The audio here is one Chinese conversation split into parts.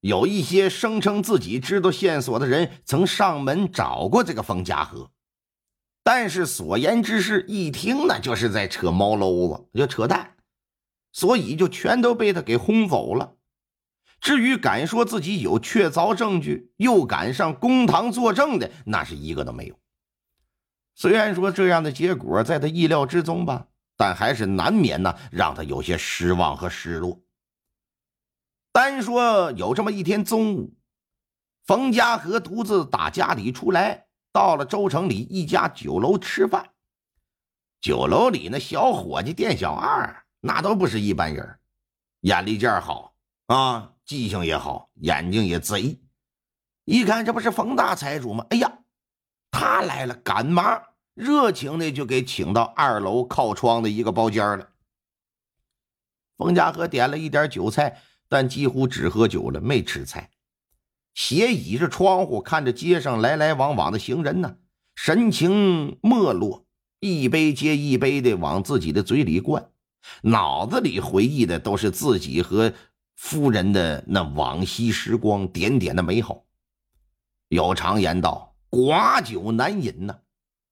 有一些声称自己知道线索的人，曾上门找过这个冯家河，但是所言之事一听呢，就是在扯毛篓子，就扯淡，所以就全都被他给轰走了。至于敢说自己有确凿证据，又敢上公堂作证的，那是一个都没有。虽然说这样的结果在他意料之中吧，但还是难免呢，让他有些失望和失落。单说有这么一天中午，冯家和独自打家里出来，到了州城里一家酒楼吃饭。酒楼里那小伙计、店小二，那都不是一般人，眼力劲儿好啊，记性也好，眼睛也贼。一看这不是冯大财主吗？哎呀，他来了，赶忙热情的就给请到二楼靠窗的一个包间了。冯家和点了一点酒菜。但几乎只喝酒了，没吃菜，斜倚着窗户看着街上来来往往的行人呢，神情没落，一杯接一杯的往自己的嘴里灌，脑子里回忆的都是自己和夫人的那往昔时光，点点的美好。有常言道：“寡酒难饮呐。”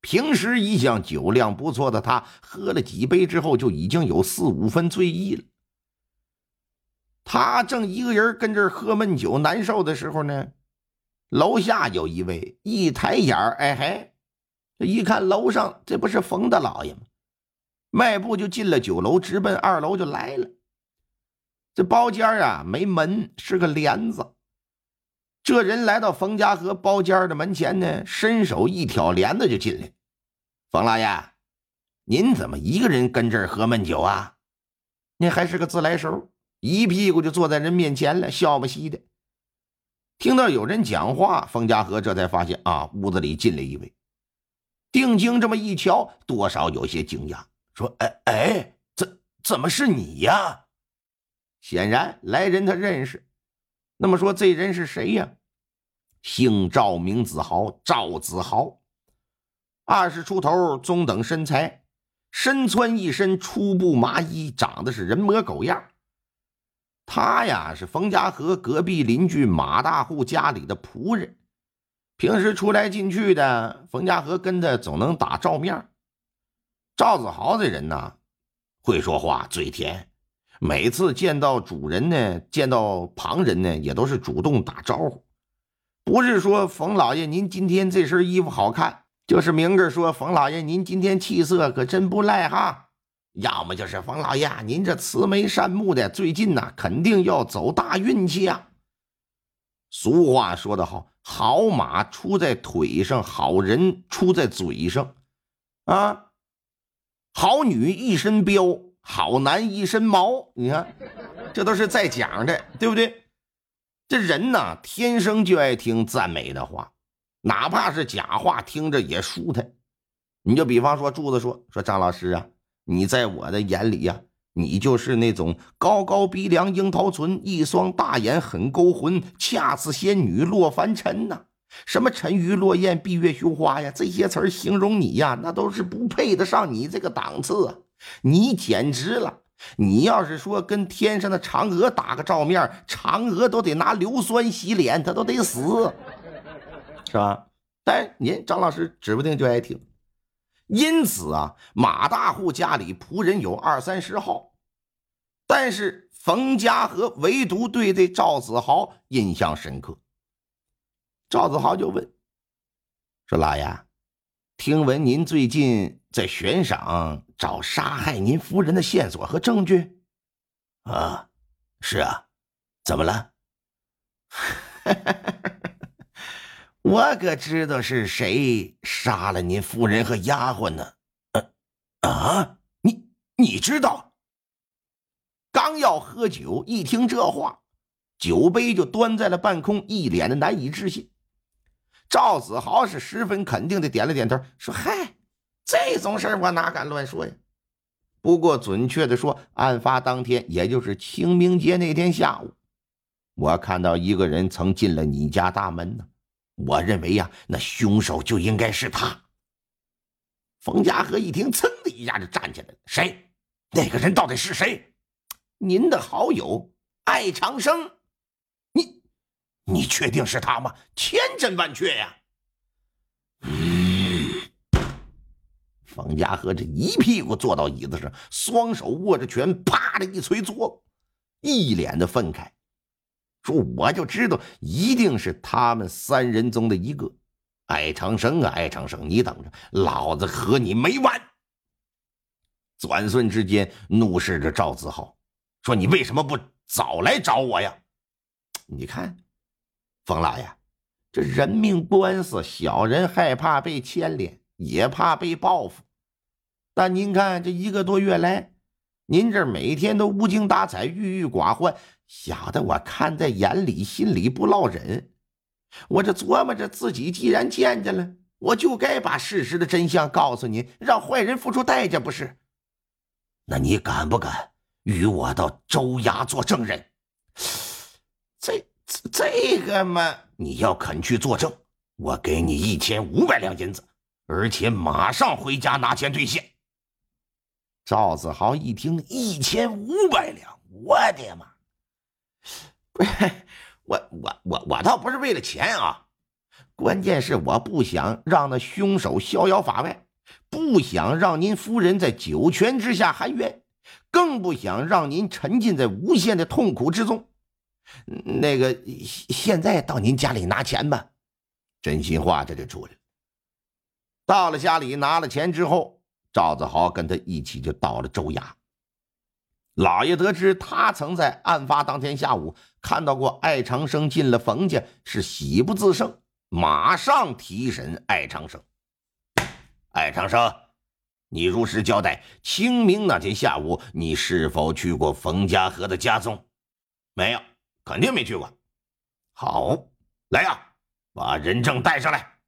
平时一向酒量不错的他，喝了几杯之后就已经有四五分醉意了。他正一个人跟这儿喝闷酒难受的时候呢，楼下有一位一抬眼儿，哎嘿，这一看楼上这不是冯大老爷吗？迈步就进了酒楼，直奔二楼就来了。这包间啊没门，是个帘子。这人来到冯家河包间的门前呢，伸手一挑帘子就进来。冯老爷，您怎么一个人跟这儿喝闷酒啊？您还是个自来熟。一屁股就坐在人面前了，笑不嘻的。听到有人讲话，冯家和这才发现啊，屋子里进来一位。定睛这么一瞧，多少有些惊讶，说：“哎哎，怎怎么是你呀？”显然来人他认识。那么说这人是谁呀？姓赵，名子豪，赵子豪，二十出头，中等身材，身穿一身粗布麻衣，长得是人模狗样。他呀是冯家河隔壁邻居马大户家里的仆人，平时出来进去的，冯家河跟他总能打照面。赵子豪这人呢，会说话，嘴甜，每次见到主人呢，见到旁人呢，也都是主动打招呼，不是说冯老爷您今天这身衣服好看，就是明着说冯老爷您今天气色可真不赖哈。要么就是冯老爷，您这慈眉善目的，最近呢肯定要走大运气啊。俗话说得好，好马出在腿上，好人出在嘴上，啊，好女一身膘，好男一身毛。你看，这都是在讲的，对不对？这人呢，天生就爱听赞美的话，哪怕是假话，听着也舒坦。你就比方说，柱子说说张老师啊。你在我的眼里呀，你就是那种高高鼻梁、樱桃唇，一双大眼很勾魂，恰似仙女落凡尘呐。什么沉鱼落雁、闭月羞花呀，这些词儿形容你呀，那都是不配得上你这个档次啊！你简直了！你要是说跟天上的嫦娥打个照面，嫦娥都得拿硫酸洗脸，她都得死，是吧？但您张老师指不定就爱听。因此啊，马大户家里仆人有二三十号，但是冯家和唯独对这赵子豪印象深刻。赵子豪就问说：“老爷，听闻您最近在悬赏找杀害您夫人的线索和证据？”“啊，是啊，怎么了？” 我可知道是谁杀了您夫人和丫鬟呢？啊，你你知道？刚要喝酒，一听这话，酒杯就端在了半空，一脸的难以置信。赵子豪是十分肯定的点了点头，说：“嗨，这种事我哪敢乱说呀？不过准确的说，案发当天，也就是清明节那天下午，我看到一个人曾进了你家大门呢。我认为呀，那凶手就应该是他。”冯家河一听，噌的一下就站起来了：“谁？那个人到底是谁？您的好友艾长生。”你你确定是他吗？千真万确呀！嗯，冯家和这一屁股坐到椅子上，双手握着拳，啪的一捶桌，一脸的愤慨，说：“我就知道一定是他们三人中的一个，艾长生啊，艾长生，你等着，老子和你没完！”转瞬之间，怒视着赵子豪，说：“你为什么不早来找我呀？你看。”冯老爷，这人命官司，小人害怕被牵连，也怕被报复。但您看，这一个多月来，您这每天都无精打采、郁郁寡欢，吓得我看在眼里，心里不落忍。我这琢磨着，自己既然见见了，我就该把事实的真相告诉您，让坏人付出代价，不是？那你敢不敢与我到州衙做证人？这。这个嘛，你要肯去作证，我给你一千五百两银子，而且马上回家拿钱兑现。赵子豪一听，一千五百两，我的妈！不 是我，我，我，我倒不是为了钱啊，关键是我不想让那凶手逍遥法外，不想让您夫人在九泉之下含冤，更不想让您沉浸在无限的痛苦之中。那个，现在到您家里拿钱吧。真心话这就出来了。到了家里拿了钱之后，赵子豪跟他一起就到了州衙。老爷得知他曾在案发当天下午看到过艾长生进了冯家，是喜不自胜，马上提审艾长生。艾长生，你如实交代，清明那天下午你是否去过冯家河的家中？没有。肯定没去过。好，来呀，把人证带上来。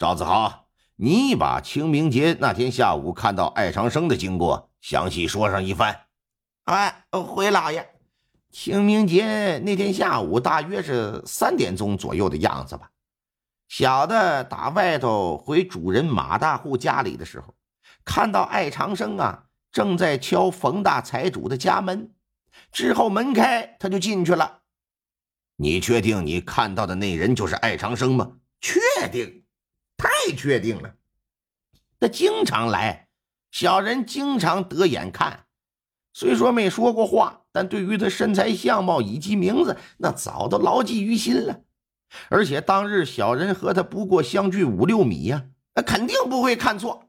赵子豪，你把清明节那天下午看到艾长生的经过详细说上一番。哎，回老爷，清明节那天下午大约是三点钟左右的样子吧。小的打外头回主人马大户家里的时候，看到艾长生啊正在敲冯大财主的家门。之后门开，他就进去了。你确定你看到的那人就是艾长生吗？确定，太确定了。他经常来，小人经常得眼看。虽说没说过话，但对于他身材相貌以及名字，那早都牢记于心了。而且当日小人和他不过相距五六米呀，那肯定不会看错。